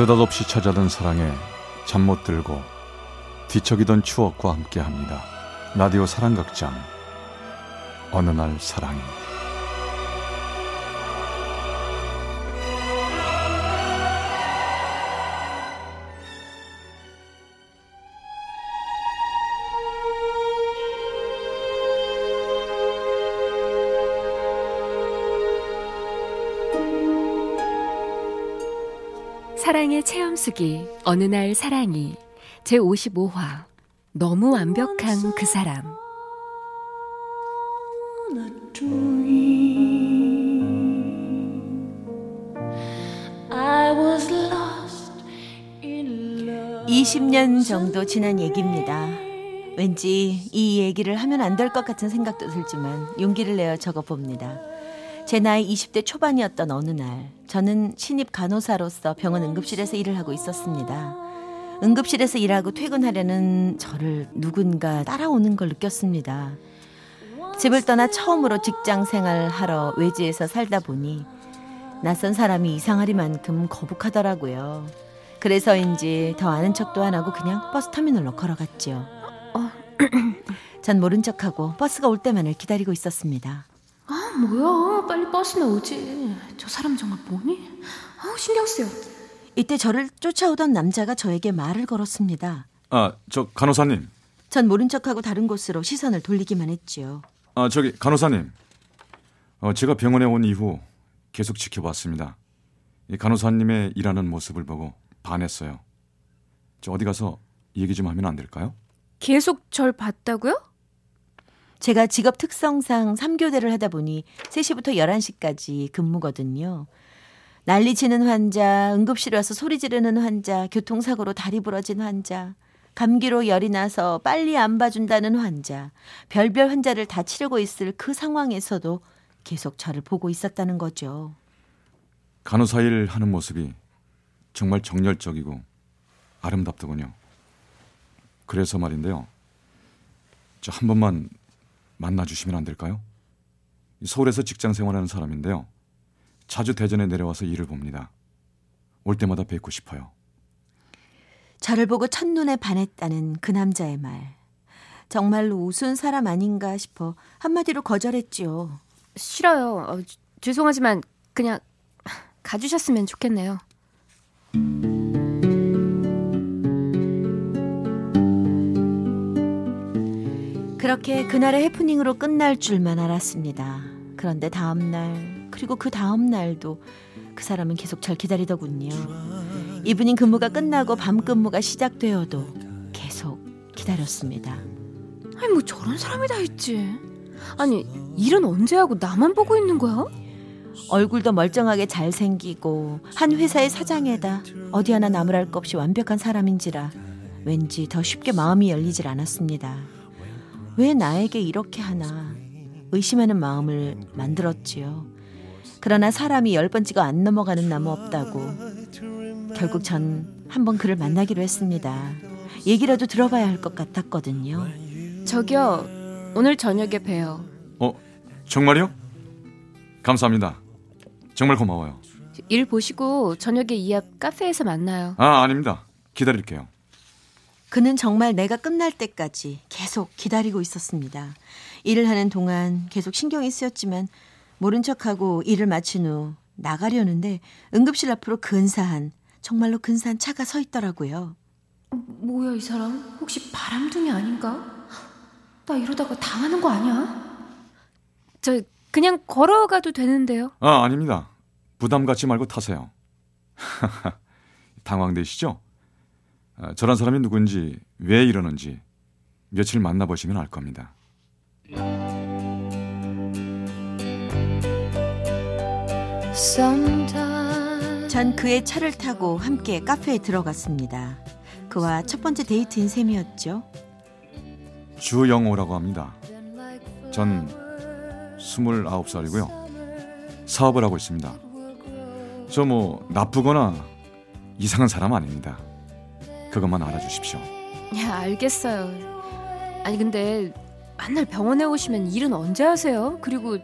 느닷없이 찾아든 사랑에 잠 못 들고 뒤척이던 추억과 함께합니다. 라디오 사랑극장 어느 날 사랑이 사랑의 체험수기 어느 날 사랑이 제 55화 너무 완벽한 그 사람 20년 정도 지난 얘기입니다. 왠지 이 얘기를 하면 안 될 것 같은 생각도 들지만 용기를 내어 적어봅니다. 제 나이 20대 초반이었던 어느 날, 저는 신입 간호사로서 병원 응급실에서 일을 하고 있었습니다. 응급실에서 일하고 퇴근하려는 저를 누군가 따라오는 걸 느꼈습니다. 집을 떠나 처음으로 직장 생활하러 외지에서 살다 보니 낯선 사람이 이상하리만큼 거북하더라고요. 그래서인지 더 아는 척도 안 하고 그냥 버스 터미널로 걸어갔죠. 어, 전 모른 척하고 버스가 올 때만을 기다리고 있었습니다. 아, 뭐야. 빨리 버스나 오지. 저 사람 정말 뭐니? 아, 신경 쓰여. 이때 저를 쫓아오던 남자가 저에게 말을 걸었습니다. 아, 저 간호사님. 전 모른 척하고 다른 곳으로 시선을 돌리기만 했지요. 아, 저기 간호사님. 어, 제가 병원에 온 이후 계속 지켜봤습니다. 이 간호사님의 일하는 모습을 보고 반했어요. 저 어디 가서 얘기 좀 하면 안 될까요? 계속 절 봤다고요? 제가 직업 특성상 3교대를 하다 보니 3시부터 11시까지 근무거든요. 난리 치는 환자, 응급실에 와서 소리 지르는 환자, 교통사고로 다리 부러진 환자, 감기로 열이 나서 빨리 안 봐준다는 환자, 별별 환자를 다 치르고 있을 그 상황에서도 계속 저를 보고 있었다는 거죠. 간호사 일 하는 모습이 정말 정열적이고 아름답더군요. 그래서 말인데요. 저 한 번만 만나주시면 안 될까요? 서울에서 직장 생활하는 사람인데요. 자주 대전에 내려와서 일을 봅니다. 올 때마다 뵙고 싶어요. 저를 보고 첫눈에 반했다는 그 남자의 말. 정말로 우스운 사람 아닌가 싶어 한마디로 거절했지요. 싫어요. 어, 죄송하지만 그냥 가주셨으면 좋겠네요. 그렇게 그날의 해프닝으로 끝날 줄만 알았습니다. 그런데 다음날, 그리고 그 다음날도 그 사람은 계속 절 기다리더군요. 이브닝 근무가 끝나고 밤 근무가 시작되어도 계속 기다렸습니다. 아니, 뭐 저런 사람이 다 있지. 아니, 일은 언제 하고 나만 보고 있는 거야? 얼굴도 멀쩡하게 잘생기고 한 회사의 사장에다 어디 하나 나무랄 것 없이 완벽한 사람인지라 왠지 더 쉽게 마음이 열리질 않았습니다. 왜 나에게 이렇게 하나 의심하는 마음을 만들었지요. 그러나 사람이 열 번 찍어 안 넘어가는 나무 없다고 결국 전 한번 그를 만나기로 했습니다. 얘기라도 들어봐야 할 것 같았거든요. 저기요, 오늘 저녁에 봬요. 어, 정말요? 감사합니다. 정말 고마워요. 일 보시고 저녁에 이 앞 카페에서 만나요. 아, 아닙니다. 기다릴게요. 그는 정말 내가 끝날 때까지 계속 기다리고 있었습니다. 일을 하는 동안 계속 신경이 쓰였지만 모른 척하고 일을 마친 후 나가려는데 응급실 앞으로 근사한 정말로 근사한 차가 서 있더라고요. 뭐야 이 사람? 혹시 바람둥이 아닌가? 나 이러다가 당하는 거 아니야? 저 그냥 걸어가도 되는데요. 아, 아닙니다. 부담 갖지 말고 타세요. 당황되시죠? 아, 저런 사람이 누군지 왜 이러는지 며칠 만나보시면 알 겁니다. 전 그의 차를 타고 함께 카페에 들어갔습니다. 그와 첫 번째 데이트인 셈이었죠. 주영호라고 합니다. 전 29살이고요. 사업을 하고 있습니다. 저 뭐 나쁘거나 이상한 사람 아닙니다. 그것만 알아주십시오. 야, 알겠어요. 아니 근데 맨날 병원에 오시면 일은 언제 하세요? 그리고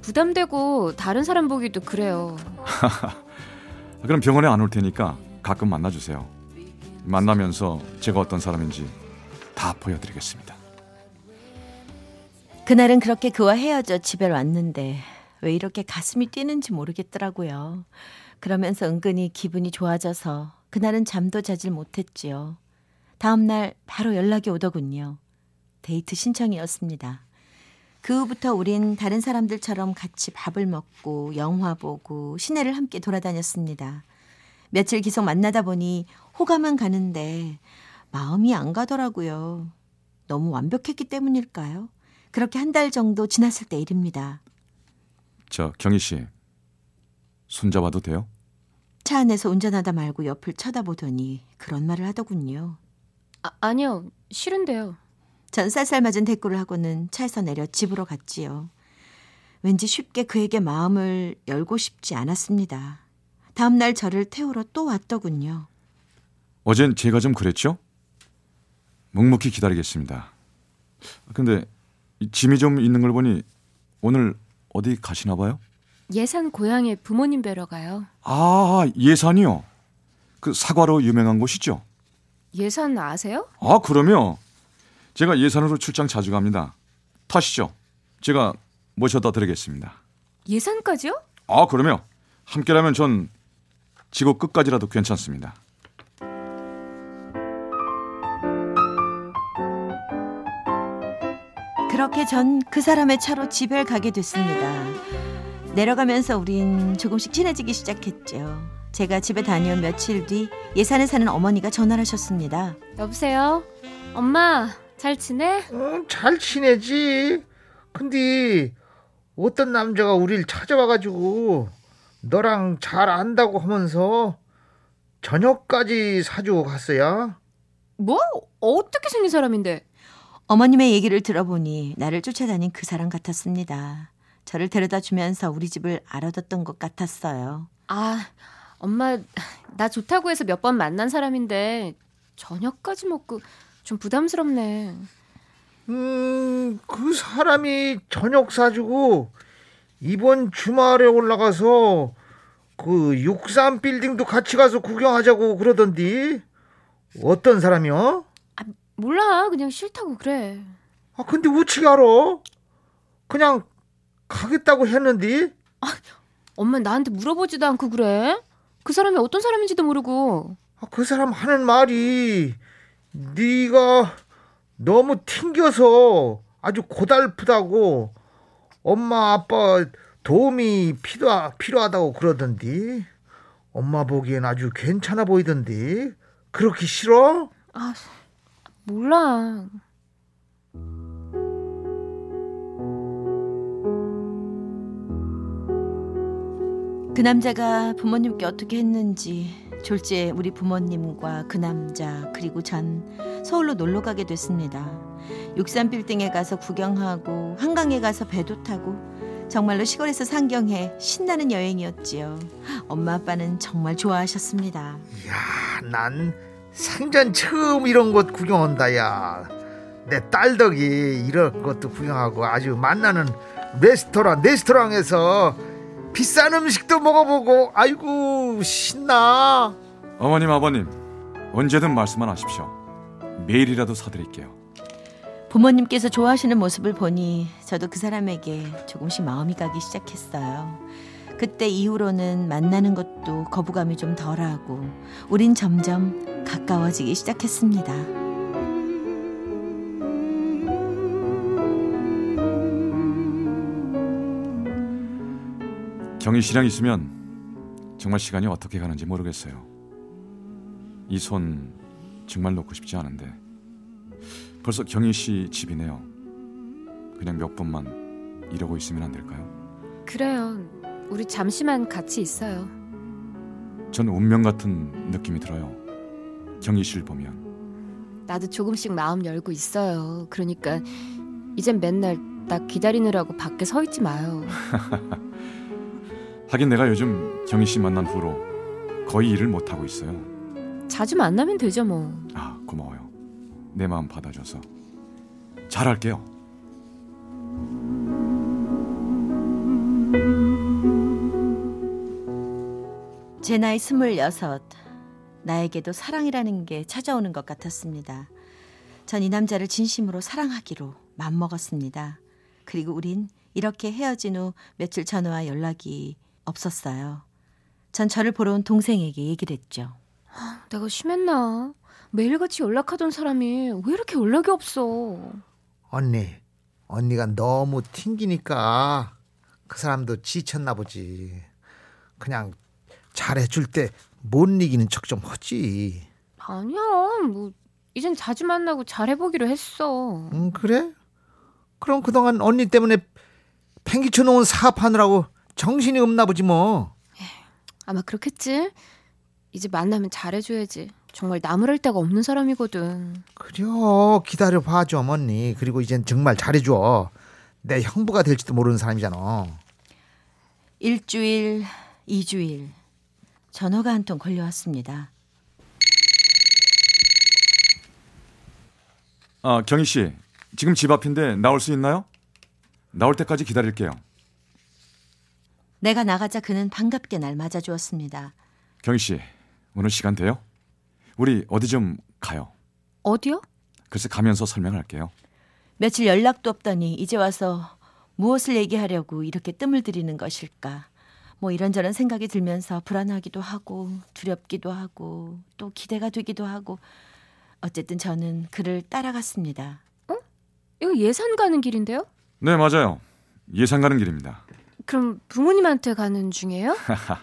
부담되고 다른 사람 보기도 그래요. 그럼 병원에 안 올 테니까 가끔 만나주세요. 만나면서 제가 어떤 사람인지 다 보여드리겠습니다. 그날은 그렇게 그와 헤어져 집에 왔는데 왜 이렇게 가슴이 뛰는지 모르겠더라고요. 그러면서 은근히 기분이 좋아져서 그날은 잠도 자질 못했지요. 다음날 바로 연락이 오더군요. 데이트 신청이었습니다. 그 후부터 우린 다른 사람들처럼 같이 밥을 먹고 영화 보고 시내를 함께 돌아다녔습니다. 며칠 계속 만나다 보니 호감은 가는데 마음이 안 가더라고요. 너무 완벽했기 때문일까요? 그렇게 한 달 정도 지났을 때 일입니다. 저 경희 씨 손잡아도 돼요? 차 안에서 운전하다 말고 옆을 쳐다보더니 그런 말을 하더군요. 아, 아니요, 싫은데요. 전 쌀쌀 맞은 대꾸를 하고는 차에서 내려 집으로 갔지요. 왠지 쉽게 그에게 마음을 열고 싶지 않았습니다. 다음날 저를 태우러 또 왔더군요. 어젠 제가 좀 그랬죠? 묵묵히 기다리겠습니다. 근데 짐이 좀 있는 걸 보니 오늘 어디 가시나 봐요? 예산 고향에 부모님 뵈러 가요. 아, 예산이요. 그 사과로 유명한 곳이죠? 예산 아세요? 아, 그러면 제가 예산으로 출장 자주 갑니다. 타시죠. 제가 모셔다 드리겠습니다. 예산까지요? 아, 그러면 함께라면 전 지구 끝까지라도 괜찮습니다. 그렇게 전 그 사람의 차로 집에 가게 됐습니다. 내려가면서 우린 조금씩 친해지기 시작했죠. 제가 집에 다녀온 며칠 뒤 예산에 사는 어머니가 전화를 하셨습니다. 여보세요? 엄마, 잘 지내? 어, 잘 지내지. 근데 어떤 남자가 우릴 찾아와가지고 너랑 잘 안다고 하면서 저녁까지 사주고 갔어요. 뭐? 어떻게 생긴 사람인데? 어머님의 얘기를 들어보니 나를 쫓아다닌 그 사람 같았습니다. 저를 데려다 주면서 우리 집을 알아뒀던 것 같았어요. 아, 엄마, 나 좋다고 해서 몇 번 만난 사람인데 저녁까지 먹고 좀 부담스럽네. 음, 그 사람이 저녁 사주고 이번 주말에 올라가서 그 육삼 빌딩도 같이 가서 구경하자고 그러던디. 어떤 사람이요? 몰라, 그냥 싫다고 그래. 아, 근데 어떻게 알아? 그냥 가겠다고 했는데. 엄마 나한테 물어보지도 않고 그래? 그 사람이 어떤 사람인지도 모르고. 아, 그 사람 하는 말이 네가 너무 튕겨서 아주 고달프다고 엄마 아빠 도움이 필요, 필요하다고 그러던데 엄마 보기엔 아주 괜찮아 보이던데 그렇게 싫어? 아, 몰라. 그 남자가 부모님께 어떻게 했는지 졸지에 우리 부모님과 그 남자 그리고 전 서울로 놀러 가게 됐습니다. 63 빌딩에 가서 구경하고 한강에 가서 배도 타고 정말로 시골에서 상경해 신나는 여행이었지요. 엄마 아빠는 정말 좋아하셨습니다. 이야 난 생전 처음 이런 곳 구경 온다 야 내 딸 덕이 이런 것도 구경하고 아주 만나는 레스토랑 레스토랑에서 비싼 음식도 먹어보고 아이고 신나 어머님, 아버님, 언제든 말씀만 하십시오. 매일이라도 사드릴게요. 부모님께서 좋아하시는 모습을 보니 저도 그 사람에게 조금씩 마음이 가기 시작했어요. 그때 이후로는 만나는 것도 거부감이 좀 덜하고 우린 점점 가까워지기 시작했습니다. 경희 씨랑 있으면 정말 시간이 어떻게 가는지 모르겠어요. 이 손 정말 놓고 싶지 않은데 벌써 경희 씨 집이네요. 그냥 몇 분만 이러고 있으면 안 될까요? 그래요. 우리 잠시만 같이 있어요. 전 운명 같은 느낌이 들어요. 경희 씨를 보면 나도 조금씩 마음 열고 있어요. 그러니까 이젠 맨날 나 기다리느라고 밖에 서 있지 마요. 하긴 내가 요즘 경희 씨 만난 후로 거의 일을 못 하고 있어요. 자주 만나면 되죠 뭐. 아 고마워요. 내 마음 받아줘서 잘할게요. 제 나이 스물여섯. 나에게도 사랑이라는 게 찾아오는 것 같았습니다. 전 이 남자를 진심으로 사랑하기로 맘먹었습니다. 그리고 우린 이렇게 헤어진 후 며칠 전화와 연락이 없었어요. 전 저를 보러 온 동생에게 얘기를 했죠. 내가 심했나? 매일같이 연락하던 사람이 왜 이렇게 연락이 없어? 언니, 언니가 너무 튕기니까 그 사람도 지쳤나 보지. 그냥 잘해줄 때 못 이기는 척 좀 하지. 아니야, 뭐 이젠 자주 만나고 잘해보기로 했어. 응, 그래? 그럼 그동안 언니 때문에 팽기쳐 놓은 사업하느라고 정신이 없나 보지 뭐. 아마 그렇겠지. 이제 만나면 잘해줘야지. 정말 나무랄 데가 없는 사람이거든. 그려 기다려 봐줘 언니. 그리고 이젠 정말 잘해줘. 내 형부가 될지도 모르는 사람이잖아. 일주일, 이주일. 전화가 한 통 걸려왔습니다. 아, 경희 씨. 지금 집 앞인데 나올 수 있나요? 나올 때까지 기다릴게요. 내가 나가자 그는 반갑게 날 맞아주었습니다. 경희 씨, 오늘 시간 돼요? 우리 어디 좀 가요. 어디요? 글쎄 가면서 설명할게요. 며칠 연락도 없더니 이제 와서 무엇을 얘기하려고 이렇게 뜸을 들이는 것일까? 뭐 이런저런 생각이 들면서 불안하기도 하고 두렵기도 하고 또 기대가 되기도 하고 어쨌든 저는 그를 따라갔습니다. 이거 예산 가는 길인데요? 네, 맞아요. 예상 가는 길입니다. 그럼 부모님한테 가는 중이에요?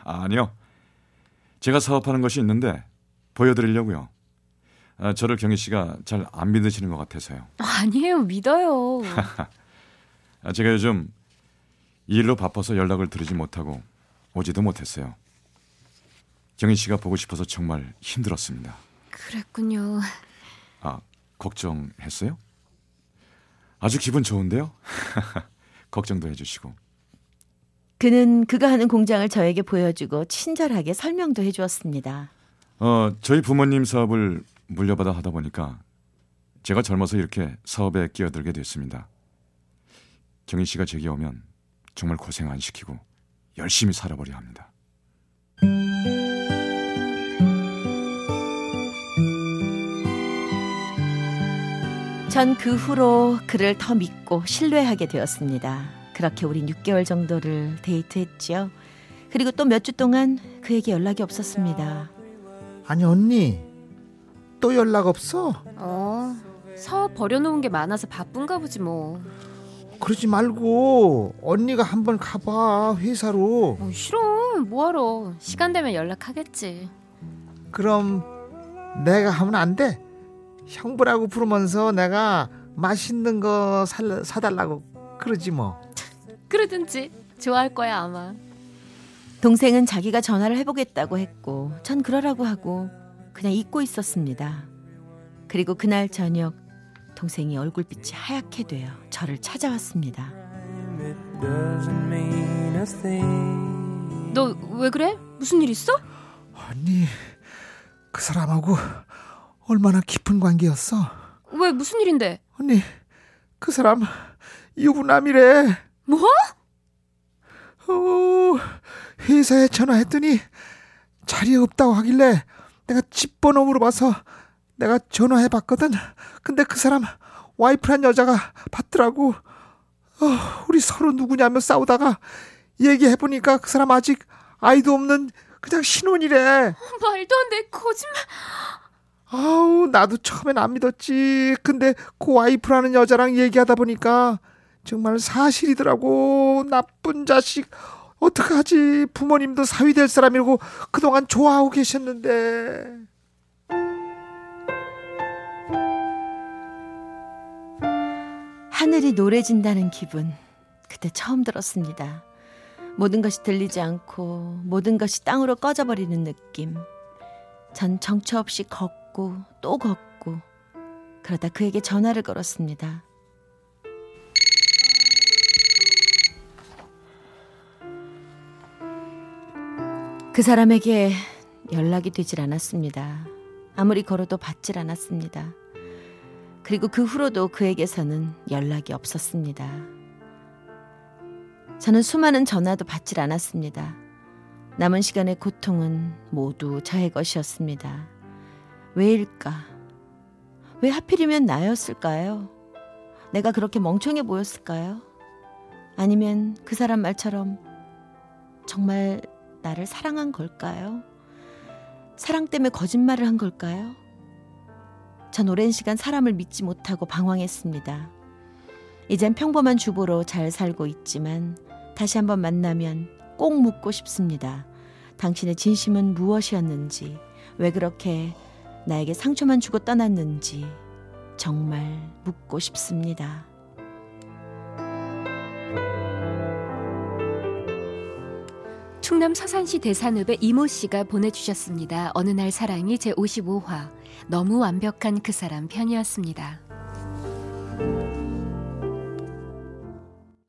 아, 아니요. 제가 사업하는 것이 있는데 보여드리려고요. 아, 저를 경희 씨가 잘 안 믿으시는 것 같아서요. 아니에요, 믿어요. 아, 제가 요즘 이 일로 바빠서 연락을 드리지 못하고 오지도 못했어요. 경희 씨가 보고 싶어서 정말 힘들었습니다. 그랬군요. 아, 걱정했어요? 아주 기분 좋은데요? 걱정도 해주시고. 그는 그가 하는 공장을 저에게 보여주고 친절하게 설명도 해주었습니다. 어, 저희 부모님 사업을 물려받아 하다 보니까 제가 젊어서 이렇게 사업에 끼어들게 됐습니다. 경희 씨가 제게 오면 정말 고생 안 시키고 열심히 살아보려 합니다. 전 그 후로 그를 더 믿고 신뢰하게 되었습니다. 그렇게 우린 6개월 정도를 데이트했지요. 그리고 또 몇 주 동안 그에게 연락이 없었습니다. 아니 언니 또 연락 없어? 어, 사업 버려놓은 게 많아서 바쁜가 보지 뭐. 그러지 말고 언니가 한번 가봐 회사로. 어, 싫어, 뭐하러. 시간 되면 연락하겠지. 그럼 내가 하면 안 돼? 형부라고 부르면서 내가 맛있는 거 살, 사달라고 그러지 뭐. 그러든지 좋아할 거야 아마. 동생은 자기가 전화를 해보겠다고 했고 전 그러라고 하고 그냥 잊고 있었습니다. 그리고 그날 저녁 동생이 얼굴빛이 하얗게 되어 저를 찾아왔습니다. 너 왜 그래? 무슨 일 있어? 언니 그 사람하고 얼마나 깊은 관계였어? 왜 무슨 일인데? 언니 그 사람 유부남이래. 뭐? 어, 회사에 전화했더니 자리에 없다고 하길래 내가 집 번호 물어봐서 내가 전화해 봤거든. 근데 그 사람 와이프란 여자가 받더라고. 어, 우리 서로 누구냐며 싸우다가 얘기해 보니까 그 사람 아직 아이도 없는 그냥 신혼이래. 말도 안 돼. 거짓말. 아우 나도 처음엔 안 믿었지. 근데 그 와이프라는 여자랑 얘기하다 보니까 정말 사실이더라고. 나쁜 자식. 어떡하지? 부모님도 사위 될 사람이고 그동안 좋아하고 계셨는데. 하늘이 노래진다는 기분 그때 처음 들었습니다. 모든 것이 들리지 않고 모든 것이 땅으로 꺼져버리는 느낌. 전 정처 없이 걷고 또 걷고 그러다 그에게 전화를 걸었습니다. 그 사람에게 연락이 되질 않았습니다. 아무리 걸어도 받질 않았습니다. 그리고 그 후로도 그에게서는 연락이 없었습니다. 저는 수많은 전화도 받질 않았습니다. 남은 시간의 고통은 모두 저의 것이었습니다. 왜일까? 왜 하필이면 나였을까요? 내가 그렇게 멍청해 보였을까요? 아니면 그 사람 말처럼 정말 나를 사랑한 걸까요? 사랑 때문에 거짓말을 한 걸까요? 전 오랜 시간 사람을 믿지 못하고 방황했습니다. 이젠 평범한 주부로 잘 살고 있지만 다시 한번 만나면 꼭 묻고 싶습니다. 당신의 진심은 무엇이었는지, 왜 그렇게 나에게 상처만 주고 떠났는지 정말 묻고 싶습니다. 충남 서산시 대산읍의 이모 씨가 보내주셨습니다. 어느 날 사랑이 제 55화 너무 완벽한 그 사람 편이었습니다.